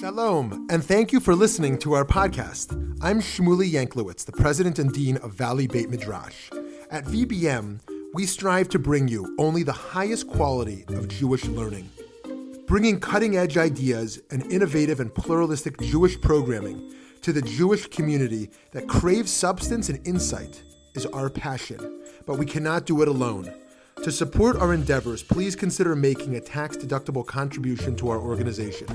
Shalom, and thank you for listening to our podcast. I'm Shmuley Yanklowitz, the president and dean of Valley Beit Midrash. At VBM, we strive to bring you only the highest quality of Jewish learning. Bringing cutting edge ideas and innovative and pluralistic Jewish programming to the Jewish community that craves substance and insight is our passion, but we cannot do it alone. To support our endeavors, please consider making a tax deductible contribution to our organization.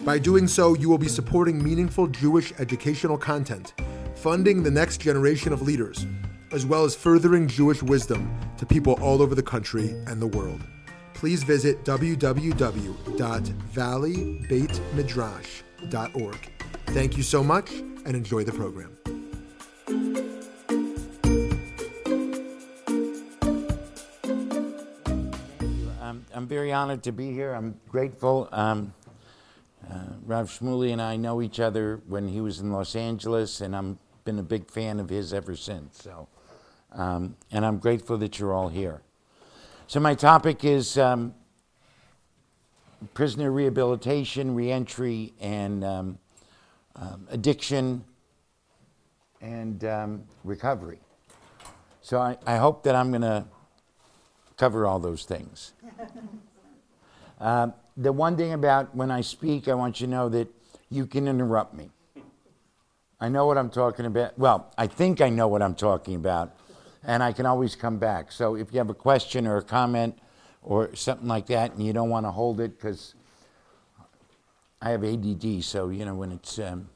By doing so, you will be supporting meaningful Jewish educational content, funding the next generation of leaders, as well as furthering Jewish wisdom to people all over the country and the world. Please visit www.valleybeitmidrash.org. Thank you so much and enjoy the program. Um, I'm very honored to be here. I'm grateful. Um, uh, Rav Shmuley and I know each other when he was in Los Angeles, and I've been a big fan of his ever since. So, um, and I'm grateful that you're all here. So my topic is um, prisoner rehabilitation, reentry, and um, um, addiction and um, recovery. So I, I hope that I'm going to cover all those things. Uh, the one thing about when I speak, I want you to know that you can interrupt me. I know what I'm talking about. Well, I think I know what I'm talking about, and I can always come back. So if you have a question or a comment or something like that, and you don't want to hold it because I have ADD, so you know when it's um,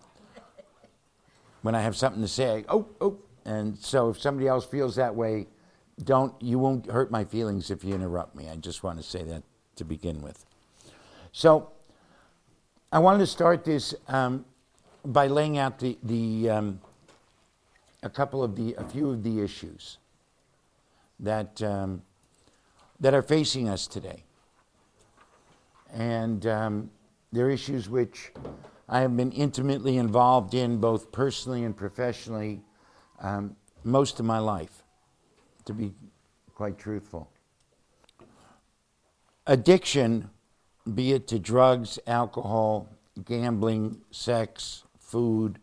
when I have something to say, oh oh, and so if somebody else feels that way, don't you won't hurt my feelings if you interrupt me. I just want to say that to begin with. So I wanted to start this um, by laying out the, the um, a couple of the a few of the issues that um, that are facing us today, and um, they're issues which I have been intimately involved in both personally and professionally um, most of my life, to be quite truthful. Addiction be it to drugs, alcohol, gambling, sex, food,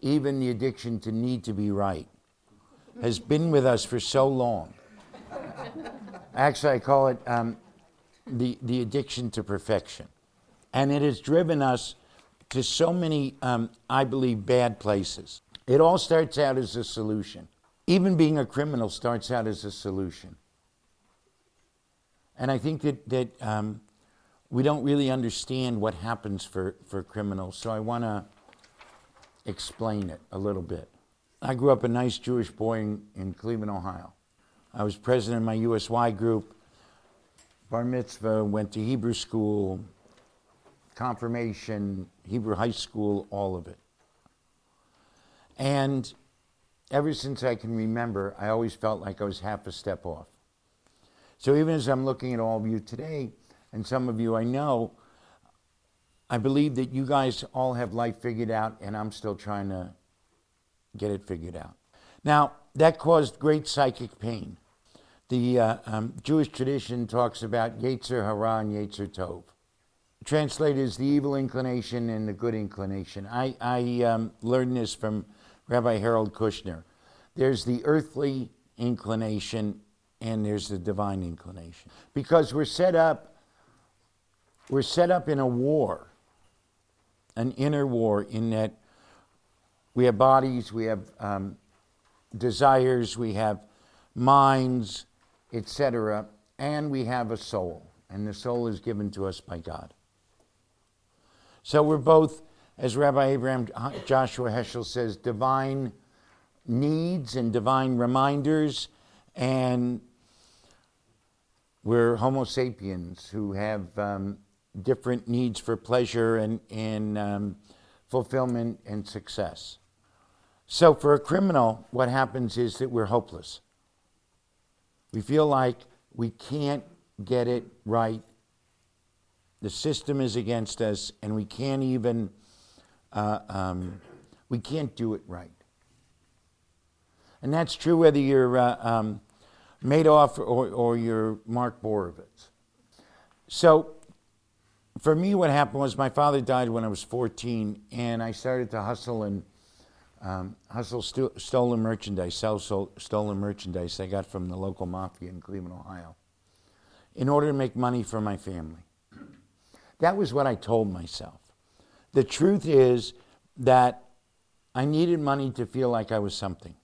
even the addiction to need to be right, has been with us for so long. Actually, I call it um, the, the addiction to perfection. And it has driven us to so many, um, I believe, bad places. It all starts out as a solution. Even being a criminal starts out as a solution. And I think that, that um, we don't really understand what happens for, for criminals, so I want to explain it a little bit. I grew up a nice Jewish boy in, in Cleveland, Ohio. I was president of my USY group, bar mitzvah, went to Hebrew school, confirmation, Hebrew high school, all of it. And ever since I can remember, I always felt like I was half a step off. So even as I'm looking at all of you today, and some of you I know, I believe that you guys all have life figured out, and I'm still trying to get it figured out. Now, that caused great psychic pain. The uh, um, Jewish tradition talks about Yetzer Hara and Yetzer Tov. Translated as the evil inclination and the good inclination. I, I um, learned this from Rabbi Harold Kushner. There's the earthly inclination and there's the divine inclination. Because we're set up we're set up in a war, an inner war, in that we have bodies, we have um, desires, we have minds, etc., and we have a soul. And the soul is given to us by God. So we're both, as Rabbi Abraham Joshua Heschel says, divine needs and divine reminders, and we're Homo sapiens who have um, different needs for pleasure and, and um, fulfillment and success. So, for a criminal, what happens is that we're hopeless. We feel like we can't get it right. The system is against us, and we can't even uh, um, we can't do it right. And that's true whether you're uh, um, Madoff or, or you're Mark Borovitz. So for me, what happened was my father died when I was 14, and I started to hustle and um, hustle stolen merchandise, sell so- stolen merchandise I got from the local mafia in Cleveland, Ohio, in order to make money for my family. That was what I told myself. The truth is that I needed money to feel like I was something.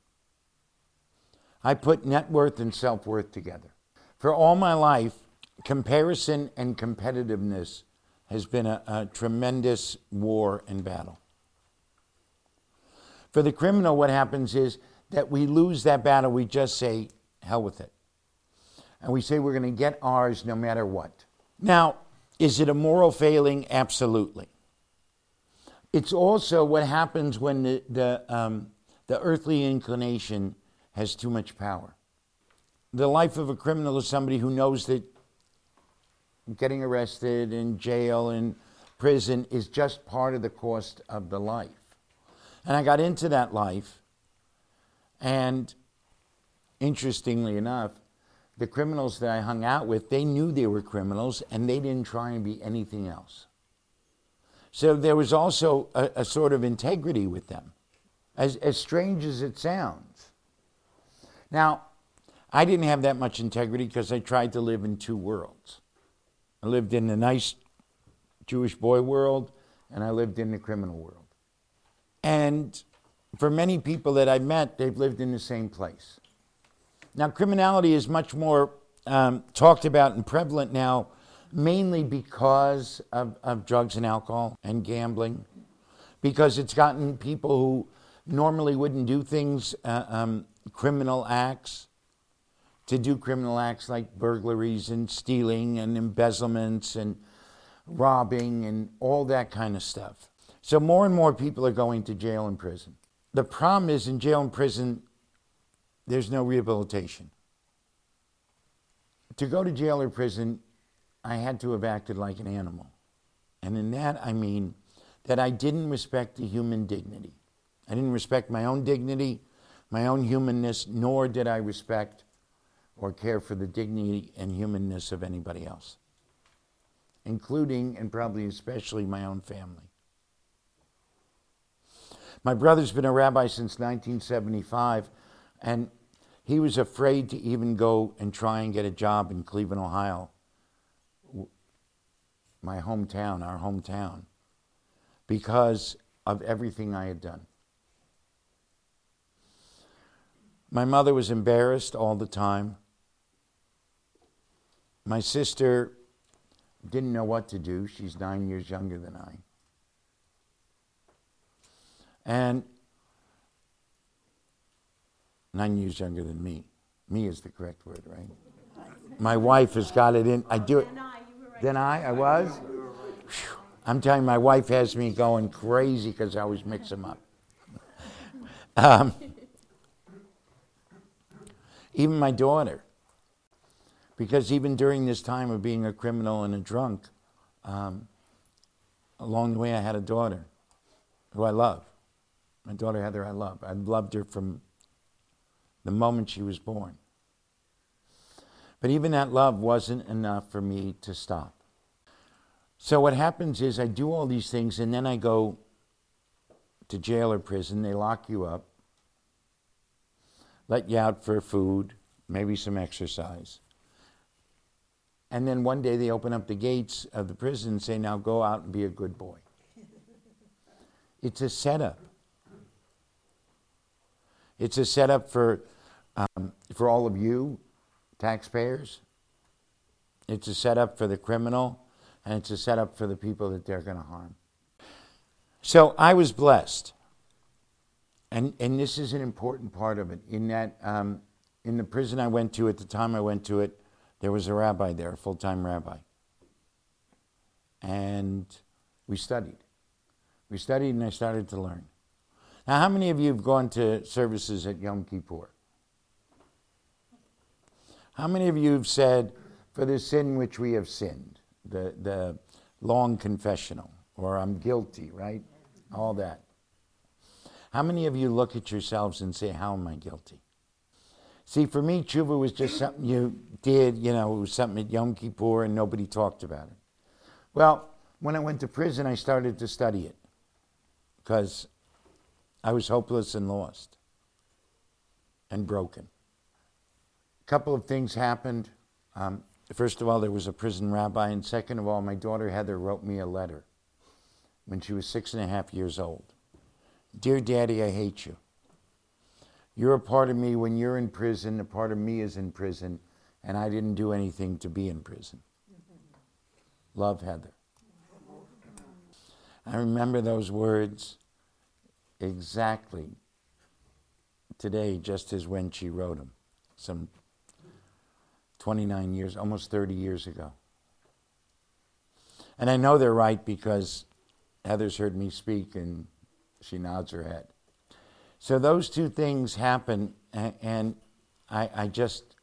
I put net worth and self worth together. For all my life, comparison and competitiveness has been a, a, tremendous war and battle. For the criminal, what happens is that we lose that battle. We just say, hell with it. And we say we're going to get ours no matter what. Now, is it a moral failing? Absolutely. It's also what happens when the, the, um, the earthly inclination has too much power. The life of a criminal is somebody who knows that getting arrested in jail and prison is just part of the cost of the life. And I got into that life, and interestingly enough, the criminals that I hung out with, they knew they were criminals and they didn't try and be anything else. So there was also a, a sort of integrity with them, as, as strange as it sounds. Now, I didn't have that much integrity because I tried to live in two worlds. I lived in the nice Jewish boy world, and I lived in the criminal world. And for many people that I've met, they've lived in the same place. Now, criminality is much more um, talked about and prevalent now, mainly because of, of drugs and alcohol and gambling, because it's gotten people who normally wouldn't do things, uh, um, criminal acts, to do criminal acts like burglaries and stealing and embezzlements and robbing and all that kind of stuff. So more and more people are going to jail and prison. The problem is in jail and prison, there's no rehabilitation. To go to jail or prison, I had to have acted like an animal. And in that, I mean that I didn't respect the human dignity. I didn't respect my own dignity, my own humanness, nor did I respect or care for the dignity and humanness of anybody else, including and probably especially my own family. My brother's been a rabbi since 1975, and he was afraid to even go and try and get a job in Cleveland, Ohio, my hometown, our hometown, because of everything I had done. My mother was embarrassed all the time. My sister didn't know what to do. She's nine years younger than I. And nine years younger than me. Me is the correct word, right? My wife has got it in. I do it. Then I, I was? I'm telling you, my wife has me going crazy because I always mix them up. Um, even my daughter because even during this time of being a criminal and a drunk, um, along the way I had a daughter who I love. My daughter Heather, I love. I loved her from the moment she was born. But even that love wasn't enough for me to stop. So what happens is I do all these things and then I go to jail or prison. They lock you up, let you out for food, maybe some exercise. And then one day they open up the gates of the prison and say, now go out and be a good boy. It's a setup. It's a setup for, um, for all of you, taxpayers. It's a setup for the criminal, and it's a setup for the people that they're going to harm. So I was blessed. And, and this is an important part of it. In that, um, in the prison I went to, at the time I went to it, there was a rabbi there, a full time rabbi. And we studied. We studied and I started to learn. Now, how many of you have gone to services at Yom Kippur? How many of you have said, for the sin which we have sinned, the, the long confessional, or I'm guilty, right? All that. How many of you look at yourselves and say, How am I guilty? See, for me, tshuva was just something you did, you know, it was something at Yom Kippur and nobody talked about it. Well, when I went to prison, I started to study it because I was hopeless and lost and broken. A couple of things happened. Um, first of all, there was a prison rabbi, and second of all, my daughter Heather wrote me a letter when she was six and a half years old. Dear Daddy, I hate you. You're a part of me when you're in prison, a part of me is in prison, and I didn't do anything to be in prison. Love, Heather. I remember those words exactly today, just as when she wrote them, some 29 years, almost 30 years ago. And I know they're right because Heather's heard me speak and she nods her head. So those two things happen, and I, I just,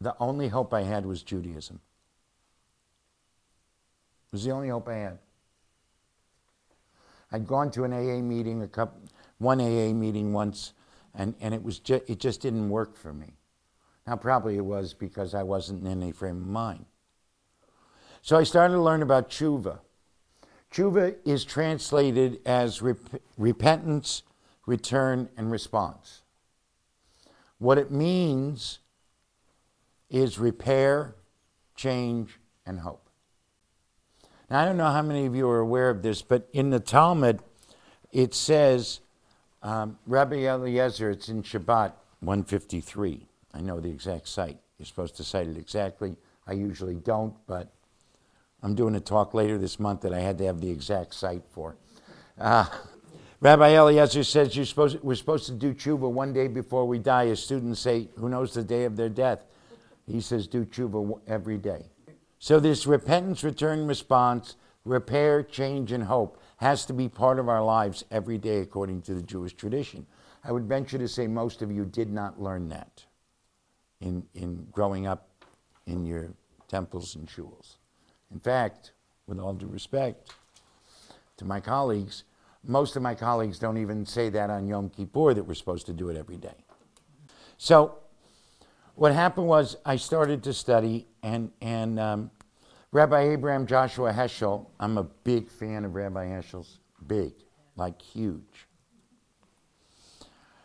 the only hope I had was Judaism. It was the only hope I had. I'd gone to an AA meeting, a couple, one AA meeting once, and, and it, was ju- it just didn't work for me. Now, probably it was because I wasn't in any frame of mind. So I started to learn about tshuva. Tshuva is translated as rep- repentance, return, and response. What it means is repair, change, and hope. Now, I don't know how many of you are aware of this, but in the Talmud, it says, um, Rabbi Eliezer, it's in Shabbat 153. I know the exact site. You're supposed to cite it exactly. I usually don't, but I'm doing a talk later this month that I had to have the exact site for. Uh, Rabbi Eliezer says supposed, we're supposed to do tshuva one day before we die. As students say, who knows the day of their death? He says do tshuva every day. So this repentance, return, response, repair, change, and hope has to be part of our lives every day according to the Jewish tradition. I would venture to say most of you did not learn that in, in growing up in your temples and shuls. In fact, with all due respect to my colleagues, most of my colleagues don't even say that on Yom Kippur that we're supposed to do it every day. So, what happened was I started to study, and, and um, Rabbi Abraham Joshua Heschel, I'm a big fan of Rabbi Heschel's, big, like huge.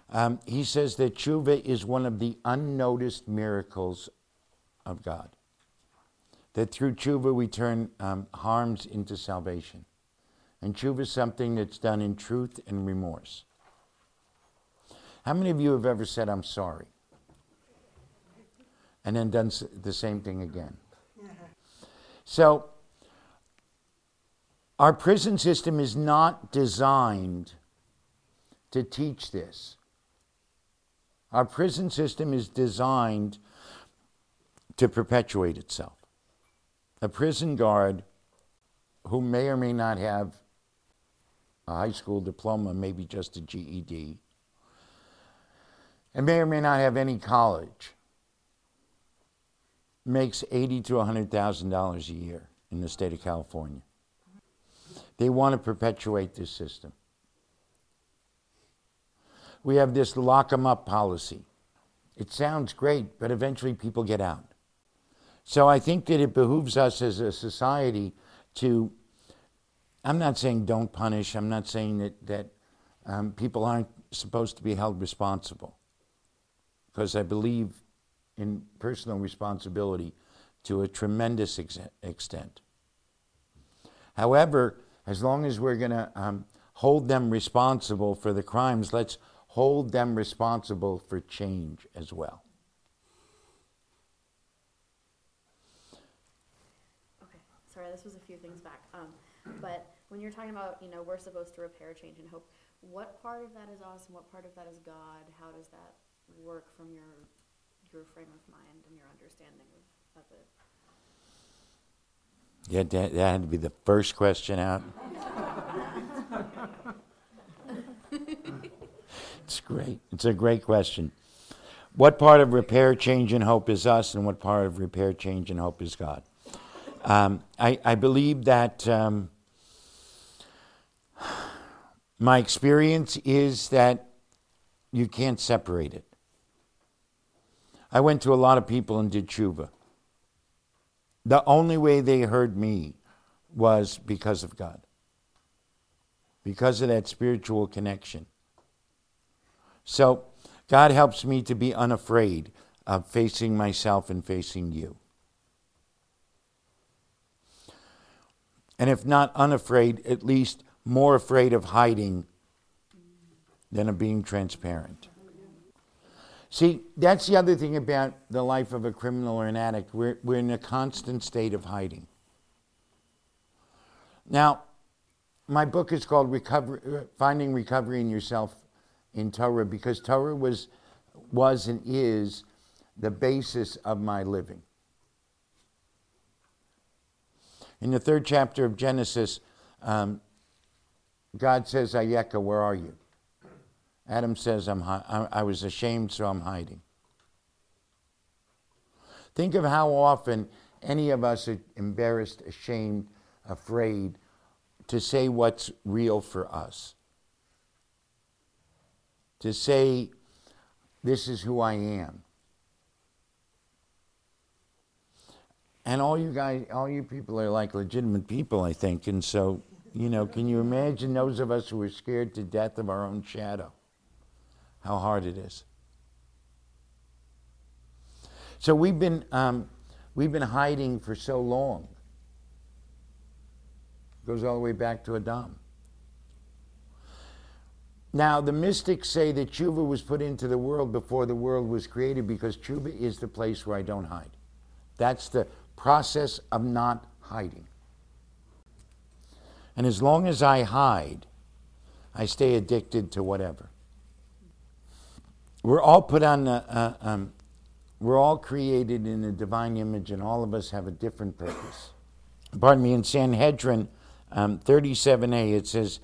Um, he says that tshuva is one of the unnoticed miracles of God. That through tshuva we turn um, harms into salvation. And tshuva is something that's done in truth and remorse. How many of you have ever said, I'm sorry? And then done the same thing again? So, our prison system is not designed to teach this. Our prison system is designed to perpetuate itself. A prison guard who may or may not have a high school diploma, maybe just a GED, and may or may not have any college, makes eighty to hundred thousand dollars a year in the state of California. They want to perpetuate this system we have this lock them up policy. It sounds great, but eventually people get out. So I think that it behooves us as a society to, I'm not saying don't punish, I'm not saying that, that um, people aren't supposed to be held responsible, because I believe in personal responsibility to a tremendous ex- extent. However, as long as we're going to um, hold them responsible for the crimes, let's hold them responsible for change as well. Okay, sorry, this was a few things back. Um, but when you're talking about, you know, we're supposed to repair, change, and hope, what part of that is us and what part of that is God? How does that work from your your frame of mind and your understanding of, of it? Yeah, that, that had to be the first question out. It's great. It's a great question. What part of repair, change, and hope is us, and what part of repair, change, and hope is God? Um, I, I, believe that um, my experience is that you can't separate it. I went to a lot of people and did tshuva. The only way they heard me was because of God, because of that spiritual connection. So, God helps me to be unafraid of facing myself and facing you. And if not unafraid, at least more afraid of hiding than of being transparent. See, that's the other thing about the life of a criminal or an addict. We're, we're in a constant state of hiding. Now, my book is called Recovery, Finding Recovery in Yourself in Torah because Torah was, was and is the basis of my living. In the third chapter of Genesis, um, God says, Ayeka, where are you? Adam says, I'm hi- I was ashamed, so I'm hiding. Think of how often any of us are embarrassed, ashamed, afraid to say what's real for us. To say, this is who I am. And all you guys, all you people are like legitimate people, I think. And so, you know, can you imagine those of us who are scared to death of our own shadow? How hard it is. So we've been, um, we've been hiding for so long. It goes all the way back to Adam. Now, the mystics say that tshuva was put into the world before the world was created because tshuva is the place where I don't hide. That's the process of not hiding. And as long as I hide, I stay addicted to whatever. We're all put on, the, uh, um, we're all created in the divine image, and all of us have a different purpose. Pardon me, in Sanhedrin um, 37a, it says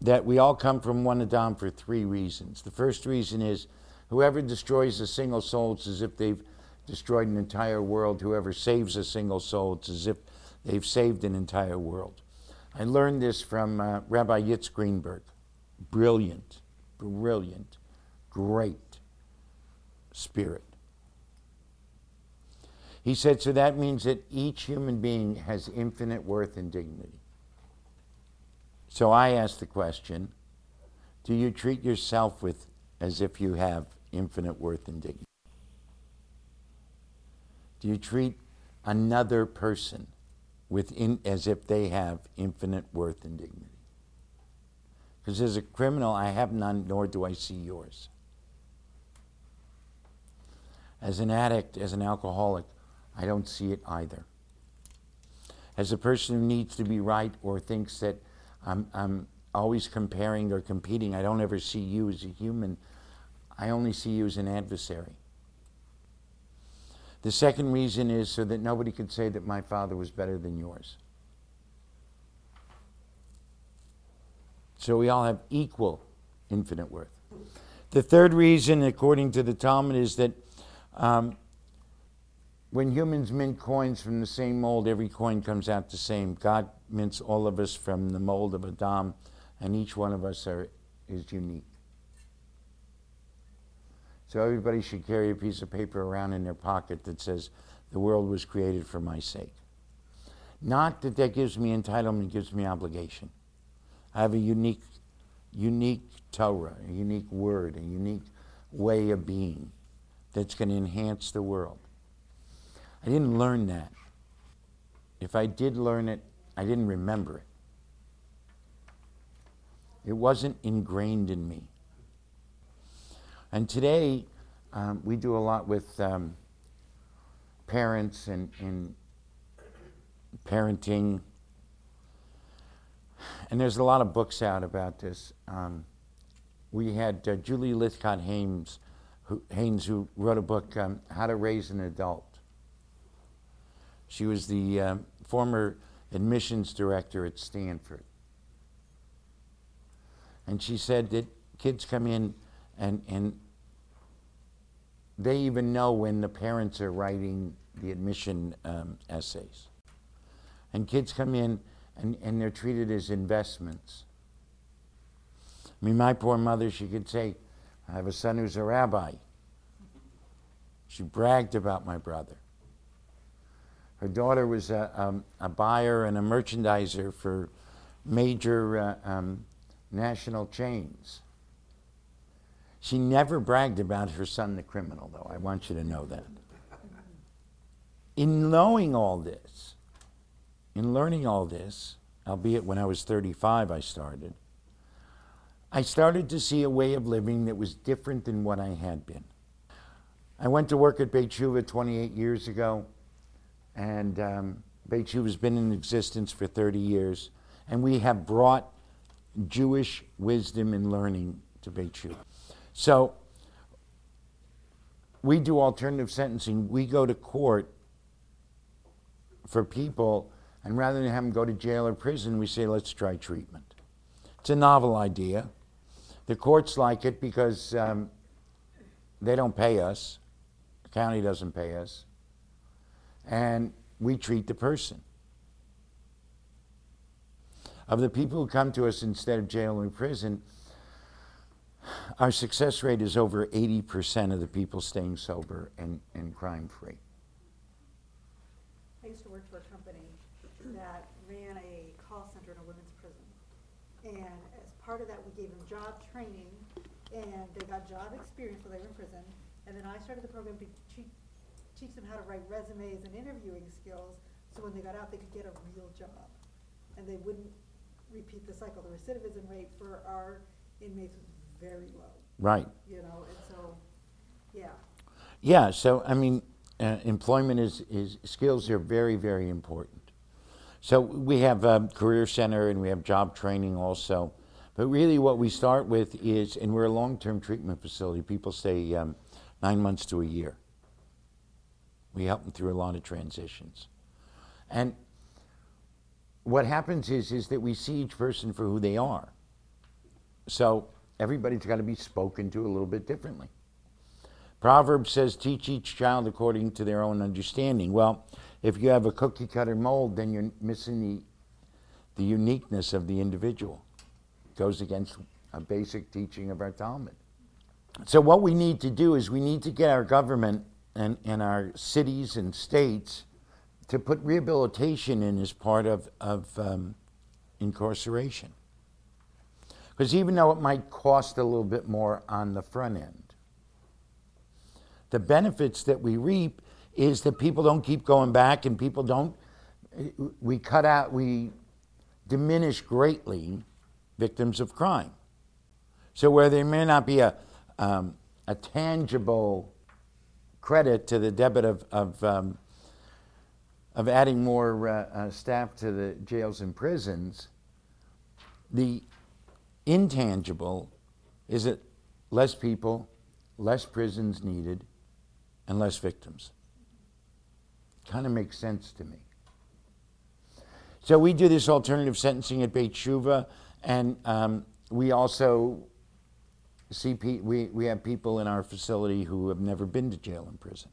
that we all come from one Adam for three reasons. The first reason is whoever destroys a single soul, it's as if they've destroyed an entire world. Whoever saves a single soul, it's as if they've saved an entire world. I learned this from uh, Rabbi Yitz Greenberg. Brilliant, brilliant, great spirit. He said, so that means that each human being has infinite worth and dignity. So I ask the question do you treat yourself with as if you have infinite worth and dignity? Do you treat another person with in, as if they have infinite worth and dignity? Because as a criminal, I have none, nor do I see yours. As an addict, as an alcoholic, I don't see it either. As a person who needs to be right or thinks that I'm, I'm always comparing or competing, I don't ever see you as a human. I only see you as an adversary. The second reason is so that nobody could say that my father was better than yours. So we all have equal infinite worth. The third reason, according to the Talmud, is that um, when humans mint coins from the same mold, every coin comes out the same. God mints all of us from the mold of Adam, and each one of us are, is unique. So everybody should carry a piece of paper around in their pocket that says, The world was created for my sake. Not that that gives me entitlement, gives me obligation. I have a unique, unique Torah, a unique word, a unique way of being that's going to enhance the world. I didn't learn that. If I did learn it, I didn't remember it. It wasn't ingrained in me. And today, um, we do a lot with um, parents and, and parenting. And there's a lot of books out about this. Um, we had uh, Julie Lythcott Haims who, Haims, who wrote a book, um, How to Raise an Adult. She was the uh, former admissions director at Stanford. And she said that kids come in and, and they even know when the parents are writing the admission um, essays. And kids come in and, and they're treated as investments. I mean, my poor mother, she could say, I have a son who's a rabbi. She bragged about my brother. Her daughter was a, um, a buyer and a merchandiser for major uh, um, national chains. She never bragged about her son, the criminal, though. I want you to know that. In knowing all this, in learning all this, albeit when I was 35, I started, I started to see a way of living that was different than what I had been. I went to work at Beit Tshuva 28 years ago, and um, Beit Tshuva has been in existence for 30 years, and we have brought Jewish wisdom and learning to Beit Tshuva. So we do alternative sentencing. We go to court for people, and rather than have them go to jail or prison, we say, let's try treatment. It's a novel idea. The courts like it because um, they don't pay us, the county doesn't pay us, and we treat the person. Of the people who come to us instead of jail or prison, our success rate is over 80% of the people staying sober and, and crime free. I used to work for a company that ran a call center in a women's prison. And as part of that, we gave them job training, and they got job experience while they were in prison. And then I started the program to teach, teach them how to write resumes and interviewing skills, so when they got out, they could get a real job. And they wouldn't repeat the cycle. The recidivism rate for our inmates was very low, Right. you know, and so, yeah. Yeah, so I mean, uh, employment is, is skills are very, very important. So we have a career center and we have job training also. But really, what we start with is, and we're a long term treatment facility, people stay um, nine months to a year. We help them through a lot of transitions. And what happens is, is that we see each person for who they are. So everybody's got to be spoken to a little bit differently. Proverbs says, teach each child according to their own understanding. Well, if you have a cookie cutter mold, then you're missing the, the uniqueness of the individual. It goes against a basic teaching of our Talmud. So, what we need to do is we need to get our government and, and our cities and states to put rehabilitation in as part of, of um, incarceration. Because even though it might cost a little bit more on the front end, the benefits that we reap is that people don't keep going back and people don't, we cut out, we diminish greatly victims of crime. So where there may not be a, um, a tangible credit to the debit of, of, um, of adding more uh, uh, staff to the jails and prisons, the intangible is that less people, less prisons needed, and less victims. Kind of makes sense to me. So we do this alternative sentencing at Beit Tshuva, and um, we also see pe- we, we have people in our facility who have never been to jail and prison.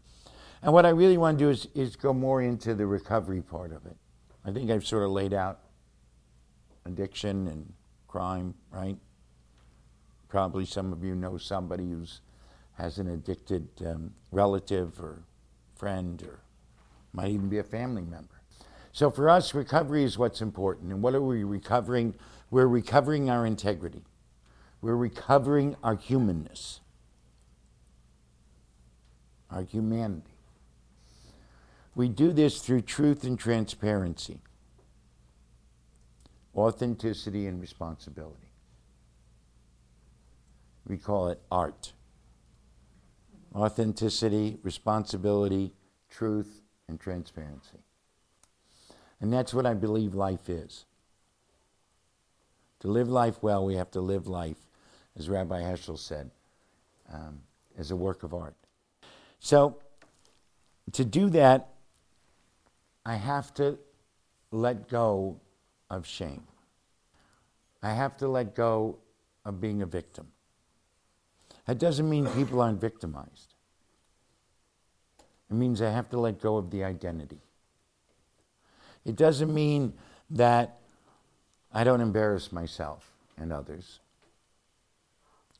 And what I really want to do is, is go more into the recovery part of it. I think I've sort of laid out addiction and crime, right? Probably some of you know somebody who's has an addicted um, relative or friend or might even be a family member. So for us, recovery is what's important. And what are we recovering? We're recovering our integrity. We're recovering our humanness, our humanity. We do this through truth and transparency, authenticity and responsibility. We call it art authenticity, responsibility, truth, and transparency. And that's what I believe life is. To live life well, we have to live life, as Rabbi Heschel said, um, as a work of art. So, to do that, I have to let go of shame. I have to let go of being a victim. That doesn't mean people aren't victimized. It means I have to let go of the identity. It doesn't mean that I don't embarrass myself and others.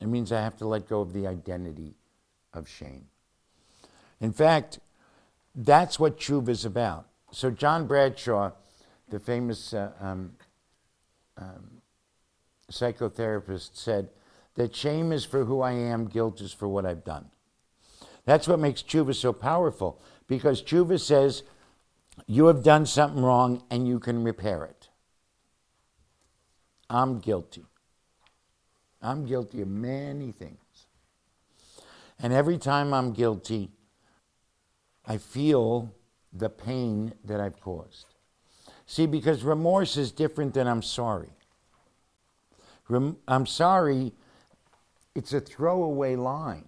It means I have to let go of the identity of shame. In fact, that's what tshuva is about. so John Bradshaw, the famous uh, um, um, psychotherapist, said that shame is for who I am, guilt is for what I've done. That's what makes tshuva so powerful because tshuva says you have done something wrong and you can repair it. I'm guilty. I'm guilty of many things. And every time I'm guilty, I feel the pain that I've caused. See, because remorse is different than I'm sorry. Rem- I'm sorry, it's a throwaway line.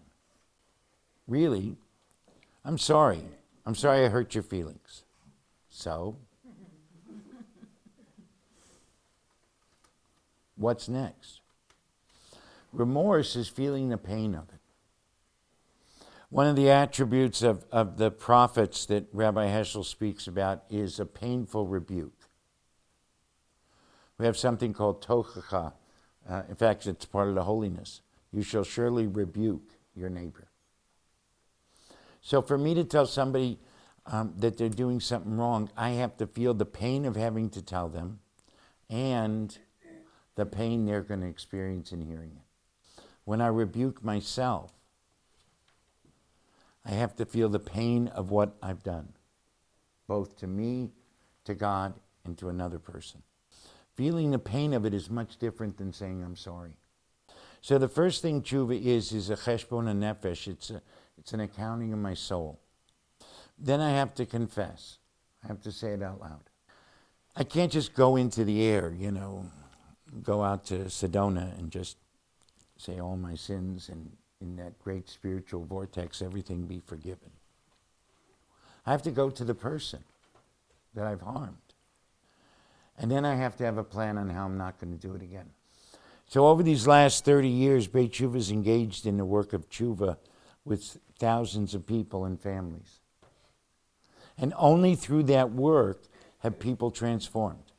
Really, I'm sorry. I'm sorry I hurt your feelings. So, what's next? Remorse is feeling the pain of it. One of the attributes of, of the prophets that Rabbi Heschel speaks about is a painful rebuke. We have something called tochacha. Uh, in fact, it's part of the holiness. You shall surely rebuke your neighbor. So for me to tell somebody um, that they're doing something wrong, I have to feel the pain of having to tell them and the pain they're going to experience in hearing it. When I rebuke myself, I have to feel the pain of what I've done, both to me, to God, and to another person. Feeling the pain of it is much different than saying I'm sorry. So the first thing tshuva is is a cheshbon nefesh. It's a, it's an accounting of my soul. Then I have to confess. I have to say it out loud. I can't just go into the air, you know, go out to Sedona and just say all my sins and in that great spiritual vortex, everything be forgiven. I have to go to the person that I've harmed. And then I have to have a plan on how I'm not going to do it again. So over these last 30 years, Beit Tshuva is engaged in the work of tshuva with thousands of people and families. And only through that work have people transformed.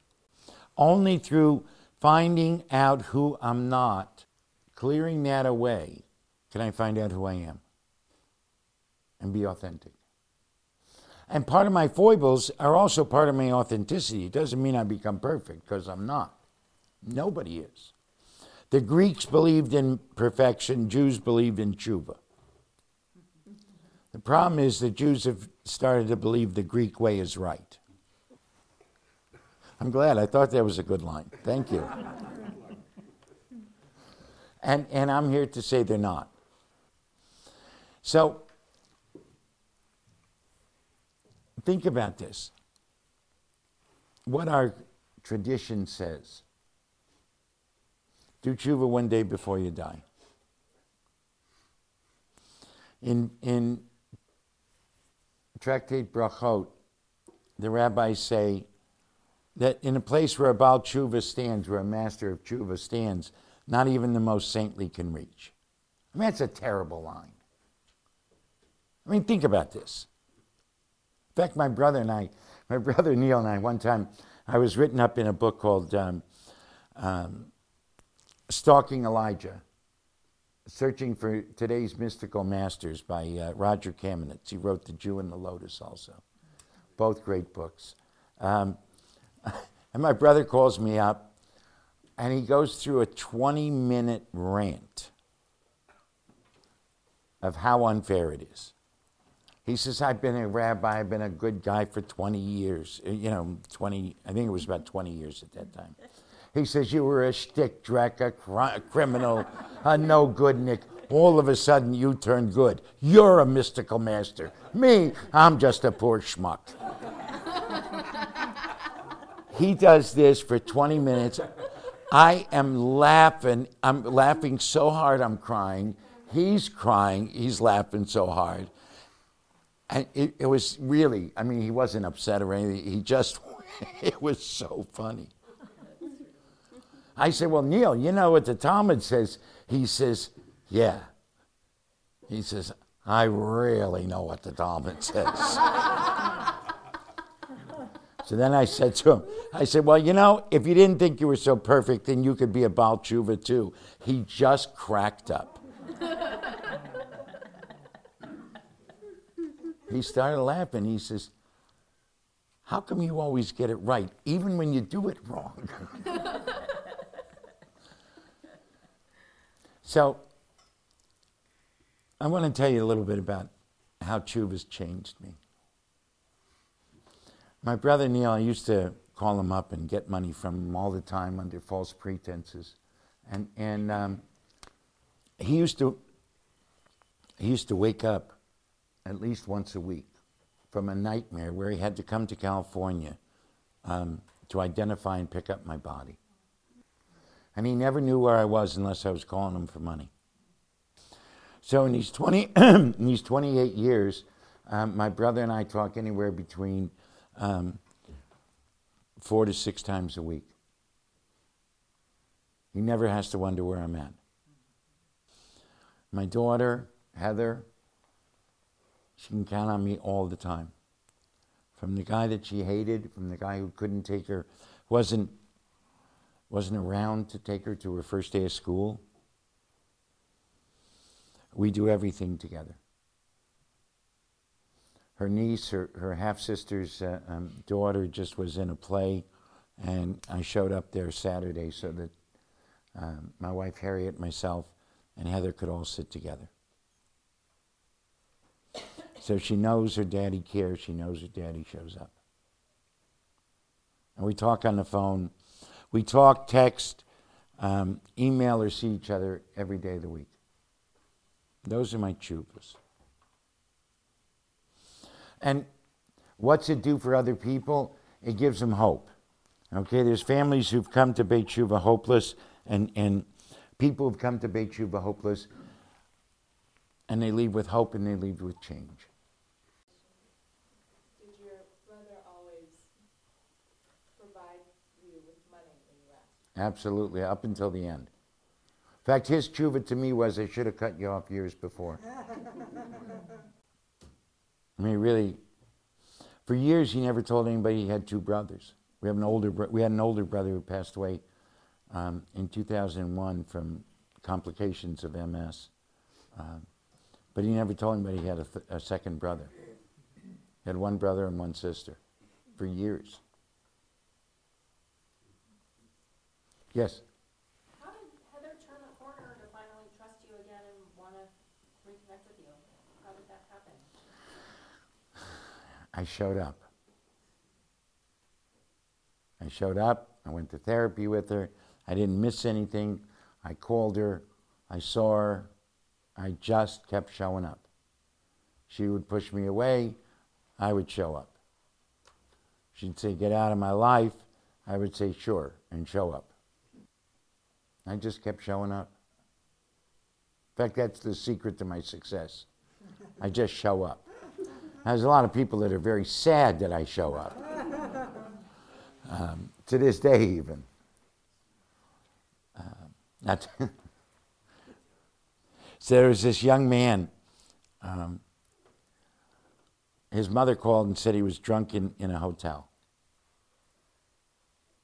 Only through finding out who I'm not, clearing that away, can I find out who I am and be authentic. And part of my foibles are also part of my authenticity. It doesn't mean I become perfect because I'm not. Nobody is. The Greeks believed in perfection, Jews believed in tshuva. The problem is that Jews have started to believe the Greek way is right. I'm glad. I thought that was a good line. Thank you. And, and I'm here to say they're not. So, think about this. What our tradition says do tshuva one day before you die. In, in Tractate Brachot, the rabbis say that in a place where a Baal Tshuva stands, where a master of Tshuva stands, not even the most saintly can reach. I mean, that's a terrible line. I mean, think about this. In fact, my brother and I, my brother Neil and I, one time, I was written up in a book called um, um, Stalking Elijah Searching for Today's Mystical Masters by uh, Roger Kamenetz. He wrote The Jew and the Lotus also. Both great books. Um, and my brother calls me up and he goes through a 20 minute rant of how unfair it is. He says, I've been a rabbi, I've been a good guy for 20 years. Uh, you know, 20, I think it was about 20 years at that time. He says, You were a shtick dreck, a, cr- a criminal, a no good Nick. All of a sudden, you turned good. You're a mystical master. Me, I'm just a poor schmuck. he does this for 20 minutes. I am laughing. I'm laughing so hard I'm crying. He's crying. He's laughing so hard. And it, it was really, I mean, he wasn't upset or anything. He just, it was so funny. I said, Well, Neil, you know what the Talmud says? He says, Yeah. He says, I really know what the Talmud says. so then I said to him, I said, Well, you know, if you didn't think you were so perfect, then you could be a Baal Tshuva too. He just cracked up. He started laughing. He says, how come you always get it right, even when you do it wrong? so, I want to tell you a little bit about how tshuva's changed me. My brother Neil, I used to call him up and get money from him all the time under false pretenses. And, and um, he used to he used to wake up at least once a week from a nightmare where he had to come to California um, to identify and pick up my body. And he never knew where I was unless I was calling him for money. So in these 20, in these 28 years, um, my brother and I talk anywhere between um, four to six times a week. He never has to wonder where I'm at. My daughter, Heather, she can count on me all the time. From the guy that she hated, from the guy who couldn't take her, wasn't, wasn't around to take her to her first day of school. We do everything together. Her niece, her, her half sister's uh, um, daughter, just was in a play, and I showed up there Saturday so that um, my wife Harriet, myself, and Heather could all sit together. So she knows her daddy cares. She knows her daddy shows up. And we talk on the phone. We talk, text, um, email, or see each other every day of the week. Those are my tshuvas. And what's it do for other people? It gives them hope. Okay, there's families who've come to Beit Tshuva hopeless, and, and people who've come to Beit Tshuva hopeless, and they leave with hope and they leave with change. Did your brother always provide you with money when you asked? Absolutely, up until the end. In fact, his tshuva to me was, I should have cut you off years before. I mean, really, for years he never told anybody he had two brothers. We have an older, bro- we had an older brother who passed away um, in 2001 from complications of MS. Um, but he never told anybody he had a, th- a second brother. He had one brother and one sister for years. Yes. How did Heather turn the corner to finally trust you again and want to reconnect with you? How did that happen? I showed up. I showed up. I went to therapy with her. I didn't miss anything. I called her. I saw her. I just kept showing up. She would push me away. I would show up. She'd say, Get out of my life. I would say, Sure, and show up. I just kept showing up. In fact, that's the secret to my success. I just show up. There's a lot of people that are very sad that I show up. Um, to this day, even. Uh, so there was this young man. Um, his mother called and said he was drunk in, in a hotel.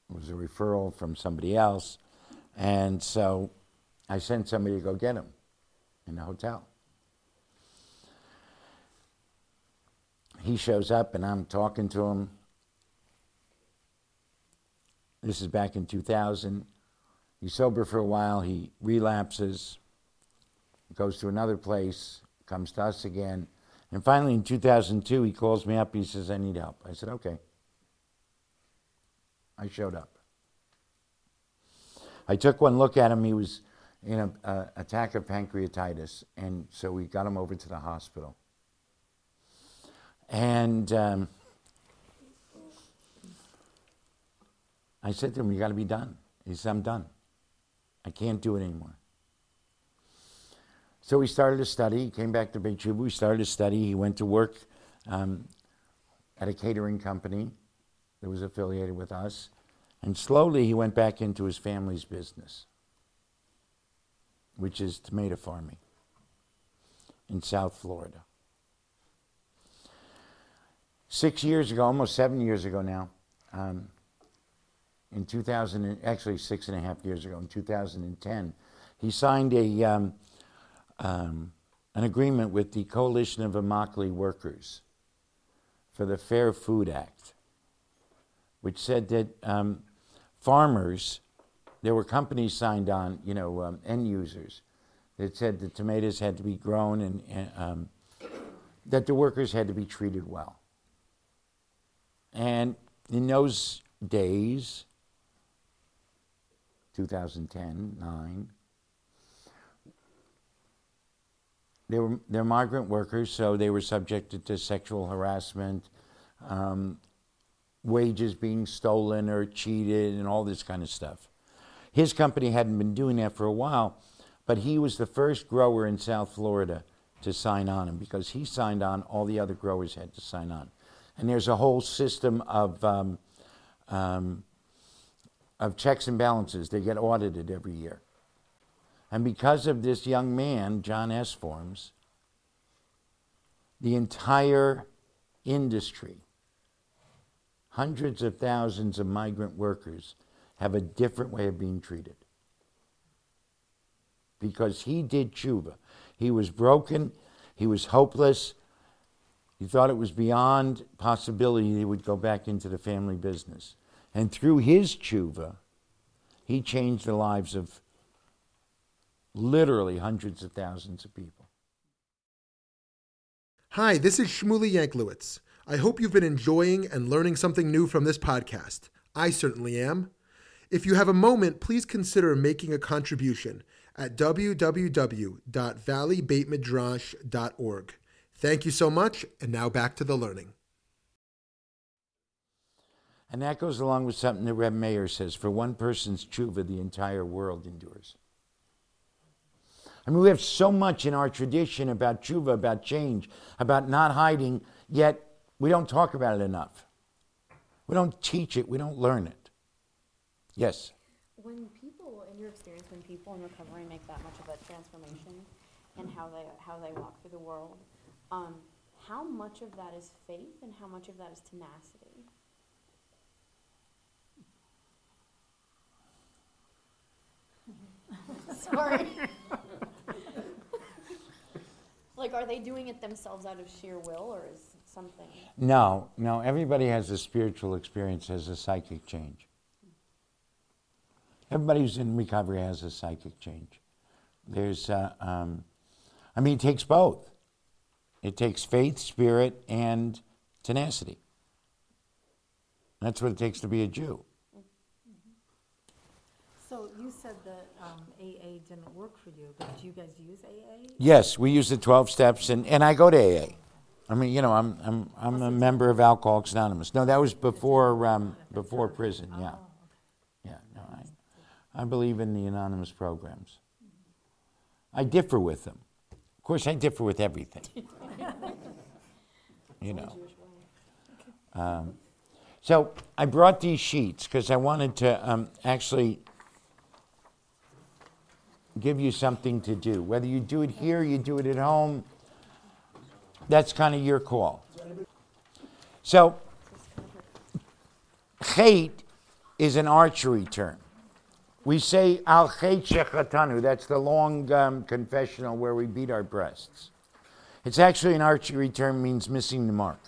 It was a referral from somebody else. And so I sent somebody to go get him in the hotel. He shows up and I'm talking to him. This is back in 2000. He's sober for a while. He relapses, goes to another place, comes to us again. And finally, in 2002, he calls me up. He says, I need help. I said, okay. I showed up. I took one look at him. He was in an attack of pancreatitis. And so we got him over to the hospital. And um, I said to him, You got to be done. He said, I'm done. I can't do it anymore. So we started a study. He came back to Beit Tshuva. We started a study. He went to work um, at a catering company that was affiliated with us. And slowly he went back into his family's business, which is tomato farming in South Florida. Six years ago, almost seven years ago now, um, in 2000, actually six and a half years ago, in 2010, he signed a, um, um, an agreement with the Coalition of Immokalee Workers for the Fair Food Act. Which said that um, farmers, there were companies signed on, you know, um, end users, that said the tomatoes had to be grown and, and um, that the workers had to be treated well. And in those days, 2010, 9, they were they're migrant workers, so they were subjected to sexual harassment, um, wages being stolen or cheated, and all this kind of stuff. His company hadn't been doing that for a while, but he was the first grower in South Florida to sign on, and because he signed on, all the other growers had to sign on. And there's a whole system of um, um, of checks and balances. They get audited every year. And because of this young man, Jon Esformes, the entire industry, hundreds of thousands of migrant workers, have a different way of being treated. Because he did tshuva. He was broken, he was hopeless, he thought it was beyond possibility he would go back into the family business. And through his tshuva, he changed the lives of literally hundreds of thousands of people. Hi, this is Shmuly Yanklowitz. I hope you've been enjoying and learning something new from this podcast. I certainly am. If you have a moment, please consider making a contribution at www.valleybeitmidrash.org. Thank you so much, and now back to the learning. And that goes along with something that Reb Meir says for one person's tshuva, the entire world endures. I mean, we have so much in our tradition about tshuva, about change, about not hiding, yet we don't talk about it enough. We don't teach it, we don't learn it. Yes? When people, in your experience, when people in recovery make that much of a transformation in how they, how they walk through the world, um, how much of that is faith and how much of that is tenacity? Sorry. like, are they doing it themselves out of sheer will, or is it something? No, no, everybody has a spiritual experience, has a psychic change. Everybody who's in recovery has a psychic change. There's, uh, um, I mean, it takes both. It takes faith, spirit, and tenacity. That's what it takes to be a Jew. So you said that um, AA didn't work for you, but do you guys use AA? Yes, we use the 12 steps, and, and I go to AA. I mean, you know, I'm, I'm, I'm a member of Alcoholics Anonymous. No, that was before, um, before prison, yeah. Yeah, no, I, I believe in the anonymous programs. I differ with them. Of course, I differ with everything. you know. Um, so I brought these sheets because I wanted to um, actually give you something to do. Whether you do it here, you do it at home, that's kind of your call. So, chet is an archery term. We say al chet shechatanu. That's the long um, confessional where we beat our breasts. It's actually an archery term means missing the mark.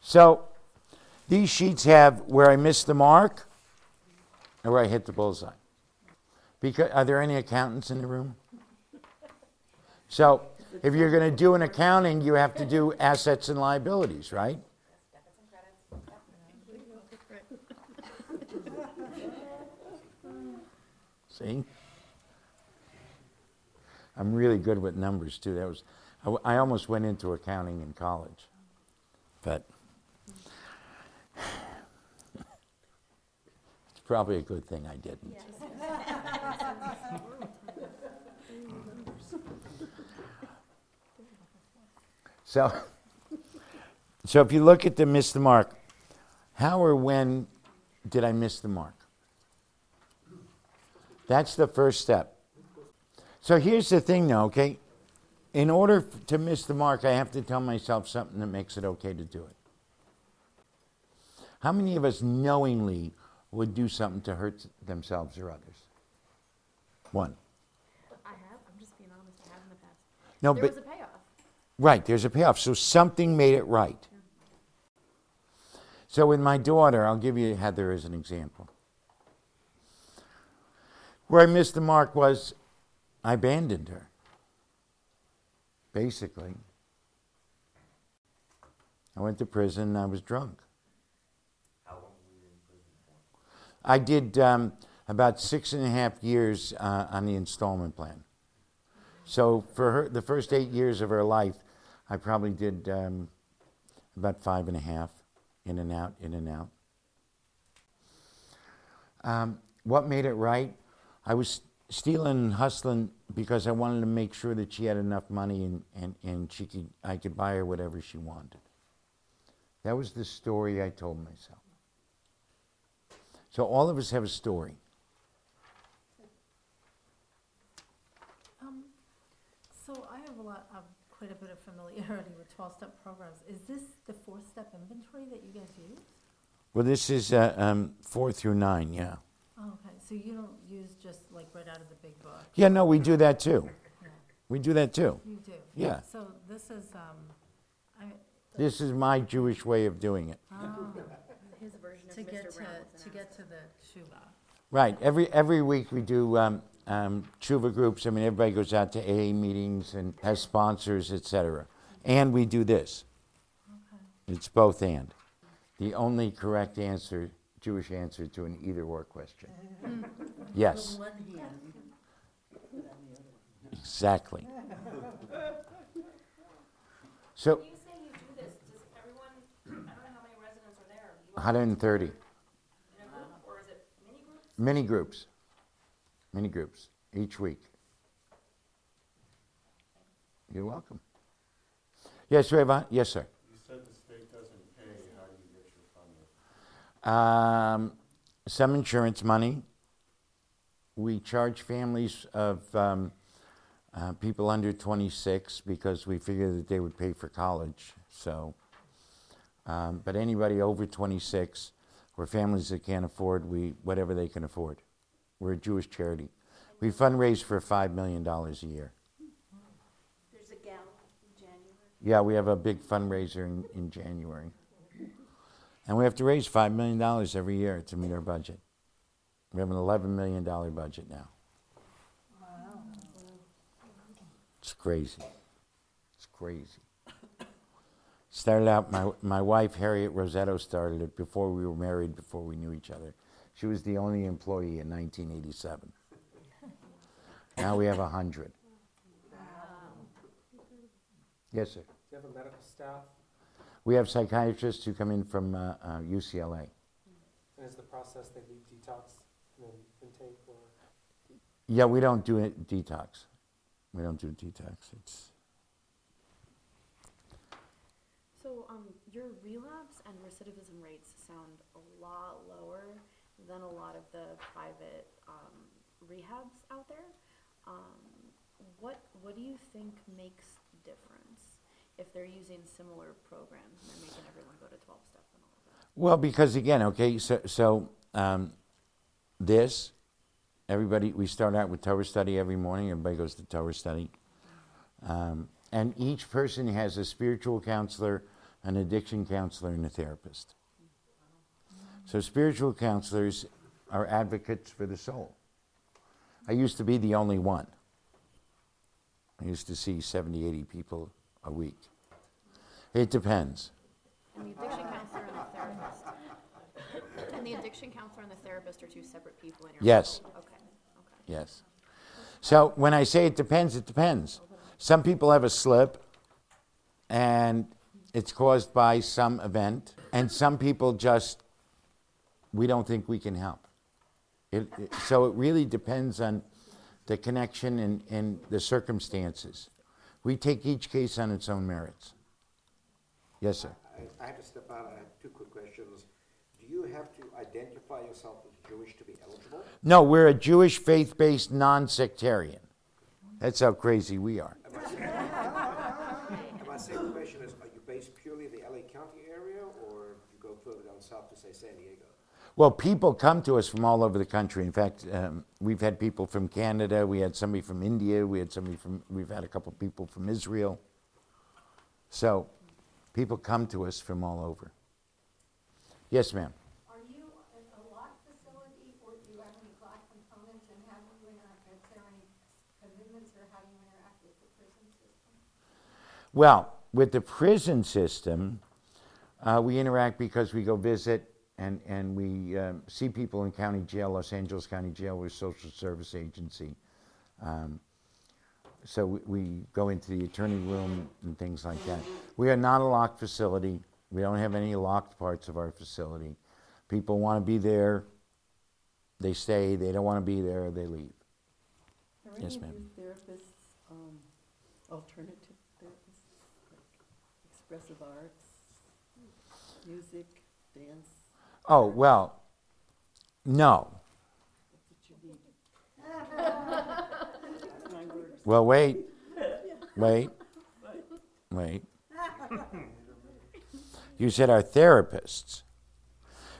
So these sheets have where I missed the mark and where I hit the bullseye. Because are there any accountants in the room? So if you're going to do an accounting, you have to do assets and liabilities, right? See? I'm really good with numbers too. That was, I, I almost went into accounting in college, but it's probably a good thing I didn't. So, so if you look at the miss the mark, how or when did I miss the mark? That's the first step. So here's the thing, though, okay? In order to miss the mark, I have to tell myself something that makes it okay to do it. How many of us knowingly would do something to hurt themselves or others? One. I have, I'm just being honest, I have in the past. No, There but was a payoff. Right, there's a payoff. So something made it right. So with my daughter, I'll give you Heather as an example. Where I missed the mark was I abandoned her. Basically. I went to prison. I was drunk. How long were you in prison for? I did um, about six and a half years uh, on the installment plan. So for her, the first eight years of her life, I probably did um, about five and a half, in and out, in and out. Um, what made it right? I was stealing and hustling because I wanted to make sure that she had enough money and, and, and she could, I could buy her whatever she wanted. That was the story I told myself. So all of us have a story. Um, so I have a lot, of quite a bit of familiarity with twelve-step programs. Is this the four-step inventory that you guys use? Well, this is uh, um, four through nine, yeah. Oh, okay, so you don't use just like right out of the big book? Yeah, no, we do that too. Yeah. We do that too. You do? Yeah. So this is, um, I, This is my Jewish way of doing it. oh, His version of to get Mr. to, Brown to get to the tshuva. Right. Every every week we do um, um, tshuva groups. I mean, everybody goes out to AA meetings and has sponsors, etc. And we do this. Okay. It's both and. The only correct answer, Jewish answer to an either or question. yes. Exactly. So, When you say you do this, does everyone, I don't know how many residents are there, 130 group, or is it mini groups? mini groups, mini groups each week. You're welcome. Yes, Reva. Yes, sir. You said the state doesn't pay, how do you get your funding? Um, some insurance money. We charge families of um, uh, people under 26 because we figure that they would pay for college. So, um, but anybody over 26 or families that can't afford, we whatever they can afford. We're a Jewish charity. We fundraise for five million dollars a year. There's a gala in January. Yeah, we have a big fundraiser in, in January. And we have to raise $5 million every year to meet our budget. We have an $11 million budget now. Wow. It's crazy. It's crazy. Started out, my, my wife, Harriet Rosetto, started it before we were married, before we knew each other. She was the only employee in 1987. Now we have 100. Yes, sir. Do you have a medical staff? We have psychiatrists who come in from uh, uh, UCLA. And is the process they leave detox and then intake or? Yeah, we don't do it detox. We don't do detox. It's So, um, your relapse and recidivism rates sound a lot lower than a lot of the private, um, rehabs out there. Um, what, what do you think makes the difference if they're using similar programs and they're making everyone go to twelve step and all of that? well because again, okay. So so um, this everybody we start out with Torah study every morning. Everybody goes to Torah study, um, and each person has a spiritual counselor, an addiction counselor, and a therapist. So spiritual counselors are advocates for the soul. I used to be the only one. I used to see 70, 80 people a week. It depends. And the addiction counselor and the therapist. And the addiction counselor and the therapist are two separate people in your Yes. Okay, okay. Yes. So when I say it depends, it depends. Some people have a slip and it's caused by some event, and some people just, we don't think we can help. It, it- so it really depends on the connection and, and the circumstances. We take each case on its own merits. Yes, sir. I, I have to step out. I have two quick questions. Do you have to identify yourself as Jewish to be eligible? No, we're a Jewish faith based non sectarian. That's how crazy we are. And my second question is, are you based purely in the LA County area, or you go further down south to say San Diego? Well, people come to us from all over the country. In fact, um, we've had people from Canada. We had somebody from India. We had somebody from. We've had a couple people from Israel. So, people come to us from all over. Yes, ma'am. Are you a facility, or do you have any components, and how do you interact, is there any commitments, or how do you interact with the prison system? Well, with the prison system, uh, we interact because we go visit and, and we um, see people in county jail, Los Angeles County Jail, we're social service agency. Um, so we, we go into the attorney room and things like that. We are not a locked facility. We don't have any locked parts of our facility. People want to be there, they stay. They don't want to be there, they leave. Are Yes, any of ma'am. these therapists, um, alternative therapists, like expressive arts, music, dance, Oh, well, no. Well, wait, wait, wait. You said our therapists.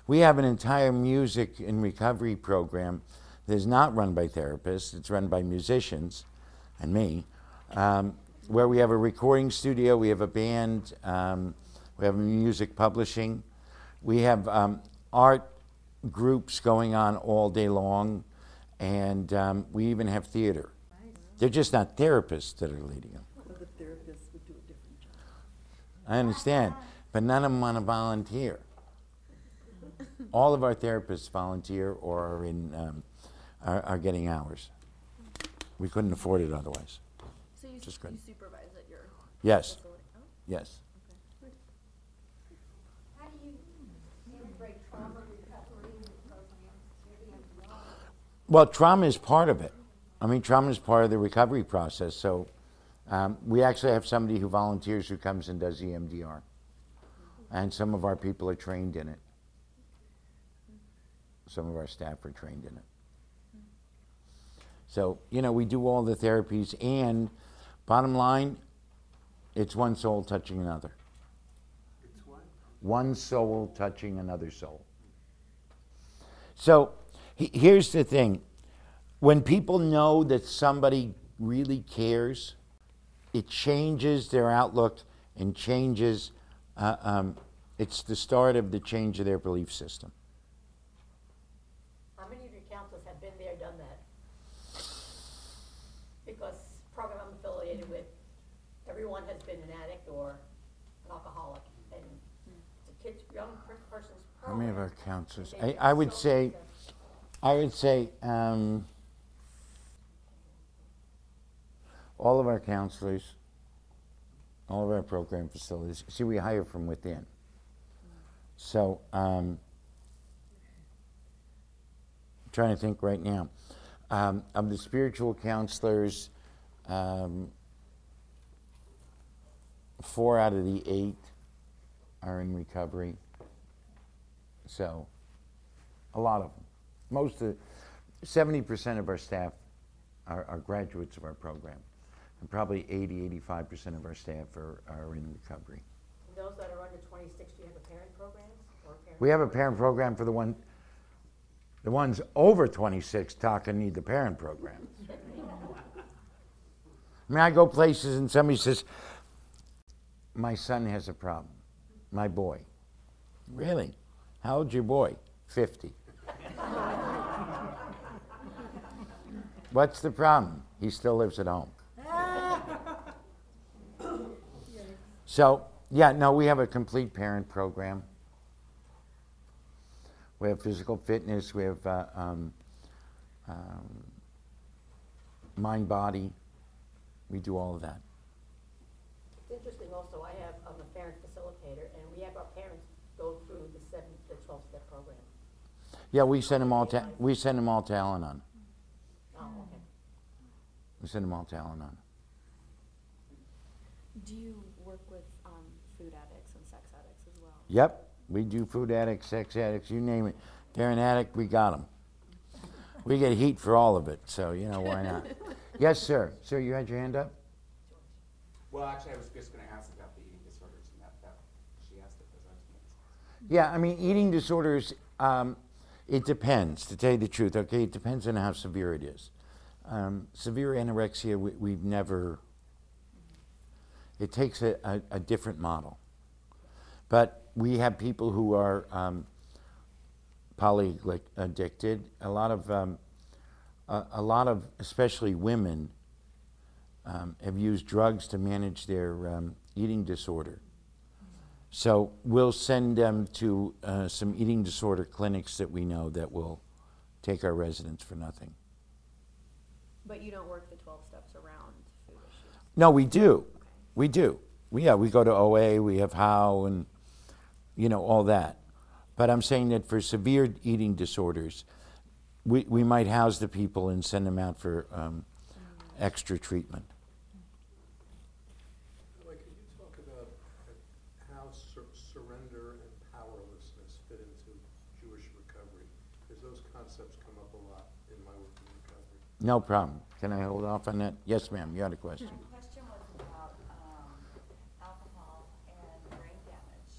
We have an entire music and recovery program that is not run by therapists, it's run by musicians and me, um, where we have a recording studio, we have a band, um, we have music publishing, we have um, art groups going on all day long, and um, we even have theater. They're just not therapists that are leading them. Well, the therapists would do a different job. I understand, but none of them want to volunteer. All of our therapists volunteer or are in um, are, are getting hours. We couldn't afford it otherwise. So you, Just you supervise at your Yes, facility? Oh, yes. How do you integrate trauma recovery in the program, maybe and beyond? Well, trauma is part of it. I mean, trauma is part of the recovery process. So um, we actually have somebody who volunteers who comes and does EMDR, and some of our people are trained in it. Some of our staff are trained in it. So you know, we do all the therapies, and bottom line, it's one soul touching another. It's what? one soul touching another soul. So here's the thing when people know that somebody really cares, it changes their outlook and changes, uh, um, it's the start of the change of their belief system. How many of your counselors have been there, done that? Because program I'm affiliated with, everyone has been an addict or an alcoholic, and it's a kid's, young per- person's How many of our counselors? I, I would say. I would say, um, all of our counselors, all of our program facilities. See, we hire from within. So, um, trying to think right now. Um, of the spiritual counselors, um, four out of the eight are in recovery. So, a lot of them. Most of, seventy percent of our staff are, are graduates of our program, and probably 80, 85 percent of our staff are, are in recovery. Those that are under twenty-six, do you have a parent program or parent? We have a parent program for the one, the ones over twenty-six talk and need the parent program. I mean, I go places and somebody says, "My son has a problem, my boy." Really? How old's your boy? Fifty. What's the problem? He still lives at home. So, yeah, no, we have a complete parent program. We have physical fitness, we have uh, um, um, mind body. We do all of that. It's interesting also, I have, I'm a parent facilitator, and we have our parents go through the seven, the twelve-step program. Yeah, we send them all to we send them all to Al-Anon. Oh, okay. We send them all to Al-Anon. Do you work with um, food addicts and sex addicts as well? Yep, we do food addicts, sex addicts, you name it. They're an addict, we got them. We get heat for all of it, so you know why not? yes, sir. Sir, you had your hand up. Well, actually, I was just gonna ask about the eating disorders, and that, that, she asked it, because I was gonna Yeah, I mean, eating disorders, um, it depends, to tell you the truth, okay? It depends on how severe it is. Um, severe anorexia, we, we've never, it takes a, a, a different model. But we have people who are um, polyaddicted. A lot of, um, a, a lot of, especially women, um, have used drugs to manage their um, eating disorder. So we'll send them to uh, some eating disorder clinics that we know that will take our residents for nothing. But you don't work the twelve steps around food issues. No, we do. We do. We, yeah, we go to OA, we have HOW, and, you know, all that. But I'm saying that for severe eating disorders, we, we might house the people and send them out for um, extra treatment. Like, could you talk about how sur- surrender and powerlessness fit into Jewish recovery? Because those concepts come up a lot in my work in recovery. No problem. Can I hold off on that? Yes, ma'am, you had a question. My question was about um, alcohol and brain damage.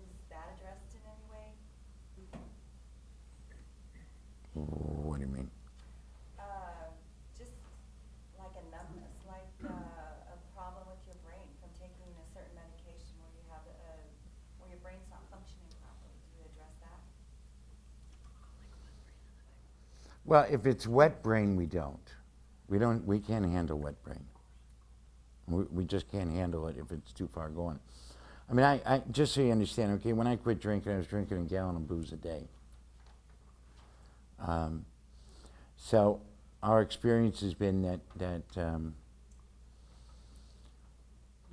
Is that addressed in any way? What do you mean? Uh, Just like a numbness, like uh, a problem with your brain from taking a certain medication where you have a, where your brain's not functioning properly. Do you address that? Well, if it's wet brain, we don't. We don't. We can't handle wet brain. We, we just can't handle it if it's too far gone. I mean, I, I just so you understand. Okay, when I quit drinking, I was drinking a gallon of booze a day. Um, so our experience has been that that um,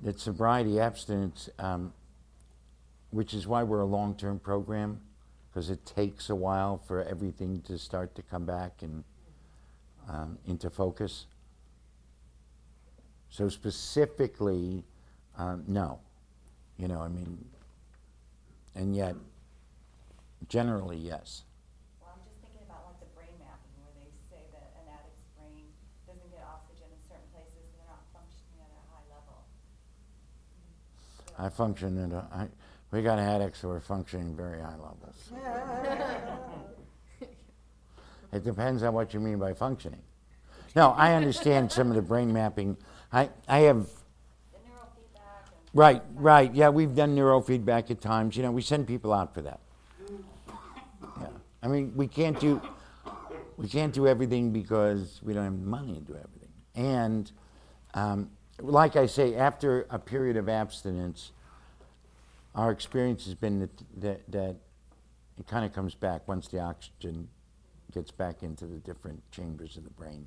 that sobriety abstinence, um, which is why we're a long-term program, because it takes a while for everything to start to come back and um, into focus. So specifically, um, no, you know, I mean, and yet, generally, yes. Well, I'm just thinking about like the brain mapping where they say that an addict's brain doesn't get oxygen in certain places and they're not functioning at a high level. I function at a, I, we got addicts who are functioning very high levels. It depends on what you mean by functioning. No, I understand some of the brain mapping. I, I have. Right, right. Yeah, we've done neurofeedback at times. You know, we send people out for that. Yeah. I mean, we can't do we can't do everything because we don't have money to do everything. And um, like I say, after a period of abstinence, our experience has been that that, that it kind of comes back once the oxygen gets back into the different chambers of the brain.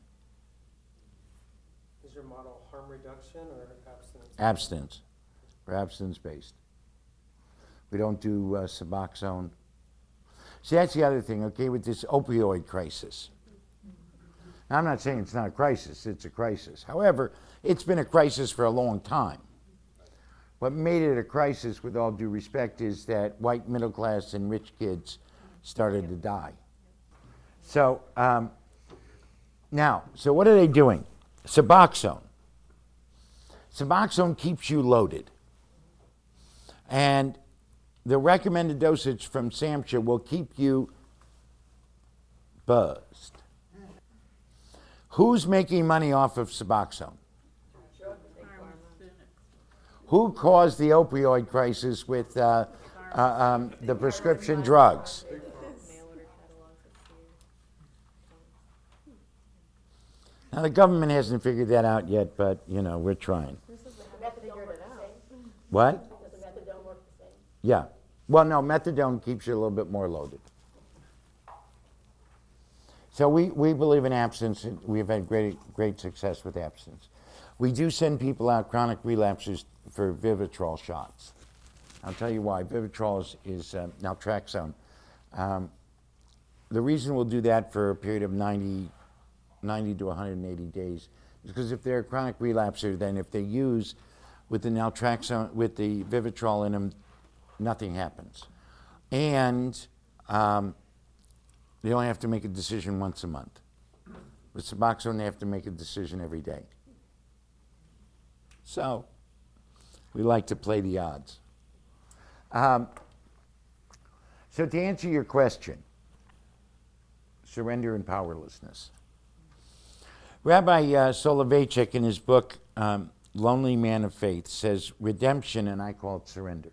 Is your model harm reduction or abstinence? Abstinence. We're abstinence based. We don't do uh, Suboxone. See, that's the other thing, okay, with this opioid crisis. Now, I'm not saying it's not a crisis, it's a crisis. However, it's been a crisis for a long time. What made it a crisis, with all due respect, is that white middle class and rich kids started to die. So, um, now, so what are they doing? Suboxone. Suboxone keeps you loaded. And the recommended dosage from SAMHSA will keep you buzzed. Who's making money off of Suboxone? Who caused the opioid crisis with uh, uh, um, the prescription drugs? Now, the government hasn't figured that out yet, but, you know, we're trying. What? Yeah. Well, no, methadone keeps you a little bit more loaded. So we, we believe in abstinence. We've had great, great success with abstinence. We do send people out, chronic relapsers, for Vivitrol shots. I'll tell you why. Vivitrol is, is uh, naltrexone. Um, the reason we'll do that for a period of 90, 90 to 180 days is because if they're a chronic relapser, then if they use with the naltrexone, with the Vivitrol in them, nothing happens. And um, they only have to make a decision once a month. With Suboxone, they have to make a decision every day. So, we like to play the odds. Um, so, to answer your question, surrender and powerlessness. Rabbi uh, Soloveitchik, in his book um, Lonely Man of Faith, says redemption, and I call it surrender,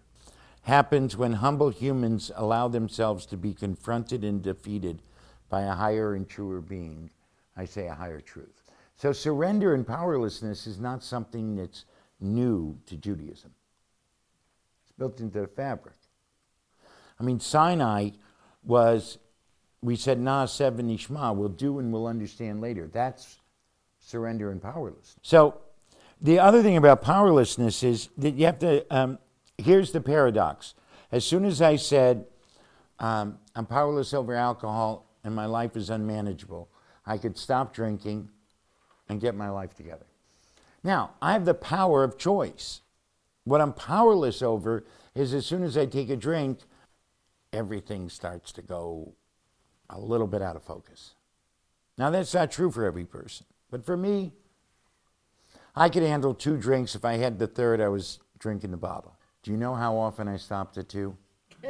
happens when humble humans allow themselves to be confronted and defeated by a higher and truer being. I say a higher truth. So surrender and powerlessness is not something that's new to Judaism. It's built into the fabric. I mean, Sinai was, we said, Na'aseh v'nishma, we'll do and we'll understand later. That's surrender and powerlessness. So the other thing about powerlessness is that you have to, um, here's the paradox. As soon as I said, um, I'm powerless over alcohol and my life is unmanageable, I could stop drinking and get my life together. Now, I have the power of choice. What I'm powerless over is as soon as I take a drink, everything starts to go a little bit out of focus. Now, that's not true for every person, but for me, I could handle two drinks. If I had the third, I was drinking the bottle. Do you know how often I stopped at two?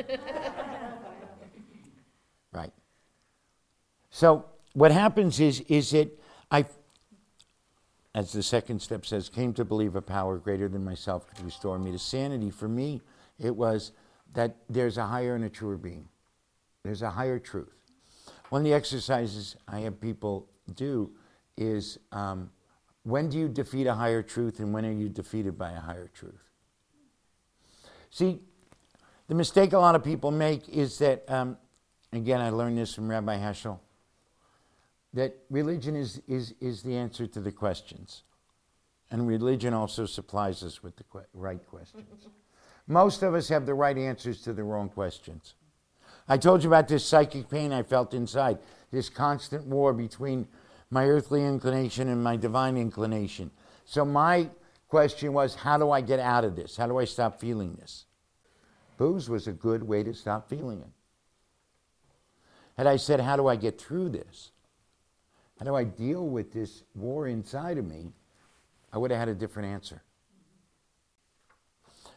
right. So what happens is, is that I, as the second step says, came to believe a power greater than myself could restore me to sanity. For me, it was that there's a higher and a truer being. There's a higher truth. One of the exercises I have people do is um, when do you defeat a higher truth and when are you defeated by a higher truth? See, the mistake a lot of people make is that, um, again, I learned this from Rabbi Heschel, that religion is, is, is the answer to the questions. And religion also supplies us with the que- right questions. Most of us have the right answers to the wrong questions. I told you about this psychic pain I felt inside, this constant war between my earthly inclination and my divine inclination. So my question was, how do I get out of this? How do I stop feeling this? Booze was a good way to stop feeling it. Had I said, how do I get through this? How do I deal with this war inside of me? I would have had a different answer.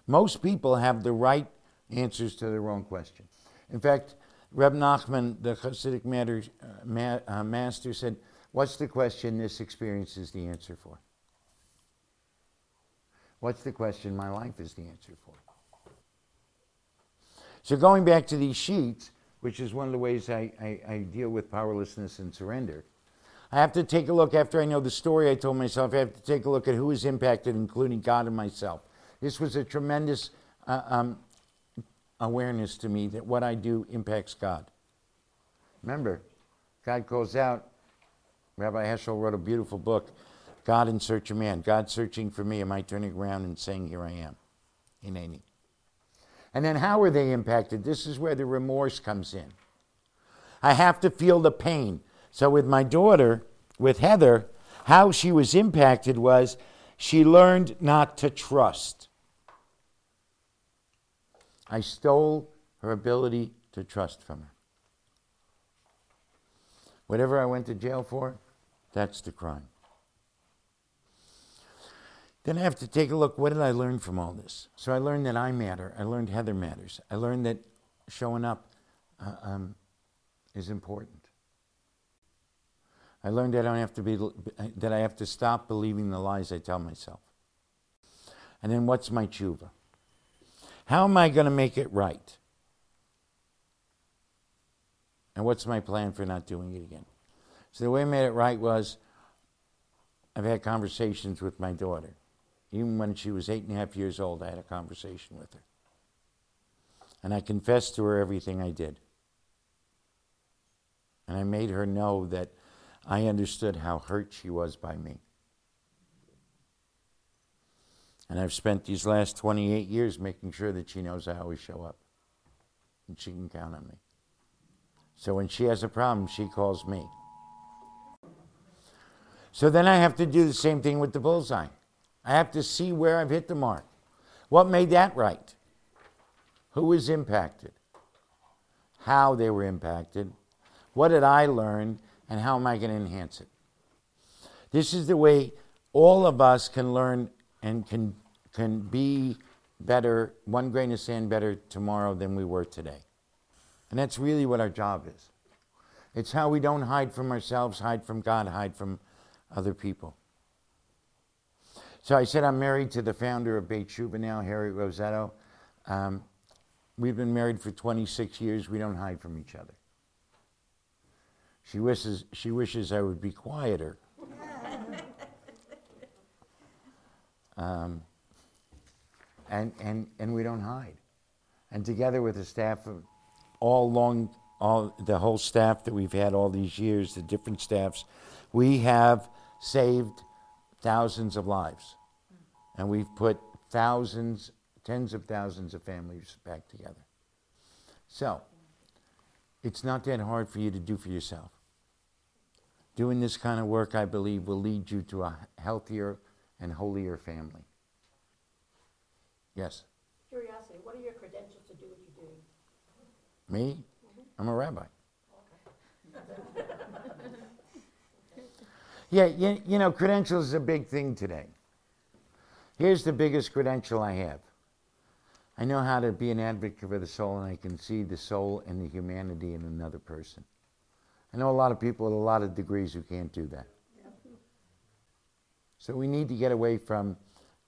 Most people have the right answers to the wrong questions. In fact, Reb Nachman, the Hasidic matter, uh, ma- uh, master, said, What's the question this experience is the answer for? What's the question my life is the answer for? So, going back to these sheets, which is one of the ways I, I, I, deal with powerlessness and surrender, I have to take a look after I know the story I told myself. I have to take a look at who is impacted, including God and myself. This was a tremendous uh, um, awareness to me that what I do impacts God. Remember, God calls out, Rabbi Heschel wrote a beautiful book, God in Search of Man. God searching for me. Am I turning around and saying, Here I am? Hineni. And then how are they impacted? This is where the remorse comes in. I have to feel the pain. So with my daughter, with Heather, how she was impacted was she learned not to trust. I stole her ability to trust from her. Whatever I went to jail for, that's the crime. Then I have to take a look what did I learn from all this? So I learned that I matter. I learned Heather matters. I learned that showing up uh, um, is important. I learned that I don't have to be that I have to stop believing the lies I tell myself. And then what's my tshuva? How am I going to make it right? And what's my plan for not doing it again? So the way I made it right was I've had conversations with my daughter. Even when she was eight and a half years old, I had a conversation with her. And I confessed to her everything I did. And I made her know that I understood how hurt she was by me. And I've spent these last 28 years making sure that she knows I always show up. And she can count on me. So when she has a problem, she calls me. So then I have to do the same thing with the bullseye. I have to see where I've hit the mark. What made that right? Who was impacted? How they were impacted? What did I learn? And how am I going to enhance it? This is the way all of us can learn and can, can be better, one grain of sand better tomorrow than we were today. And that's really what our job is. It's how we don't hide from ourselves, hide from God, hide from other people. So I said I'm married to the founder of Beit Tshuva now, Harry Rosetto. Um, we've been married for 26 years. We don't hide from each other. She wishes, she wishes I would be quieter. Um, and, and, and we don't hide. And together with the staff of all long, all the whole staff that we've had all these years, the different staffs, we have saved thousands of lives. And we've put thousands, tens of thousands of families back together. So, it's not that hard for you to do for yourself. Doing this kind of work, I believe, will lead you to a healthier and holier family. Yes? Curiosity, what are your credentials to do what you're doing? Me? Mm-hmm. I'm a rabbi. Yeah, you, you know, credentials is a big thing today. Here's the biggest credential I have I know how to be an advocate for the soul, and I can see the soul and the humanity in another person. I know a lot of people with a lot of degrees who can't do that. So we need to get away from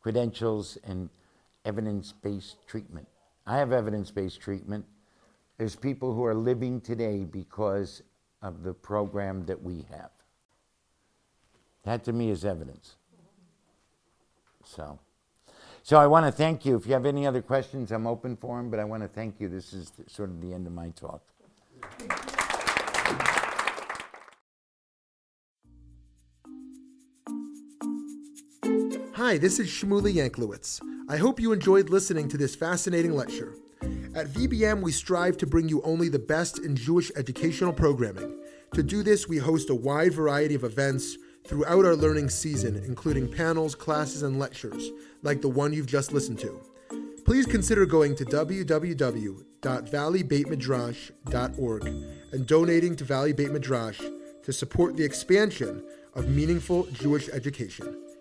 credentials and evidence based treatment. I have evidence based treatment. There's people who are living today because of the program that we have. That to me is evidence. So, so I want to thank you. If you have any other questions, I'm open for them, but I want to thank you. This is sort of the end of my talk. Hi, this is Shmuly Yanklowitz. I hope you enjoyed listening to this fascinating lecture. At VBM, we strive to bring you only the best in Jewish educational programming. To do this, we host a wide variety of events throughout our learning season, including panels, classes, and lectures, like the one you've just listened to. Please consider going to www.valleybeitmidrash.org and donating to Valley Beit Midrash to support the expansion of meaningful Jewish education.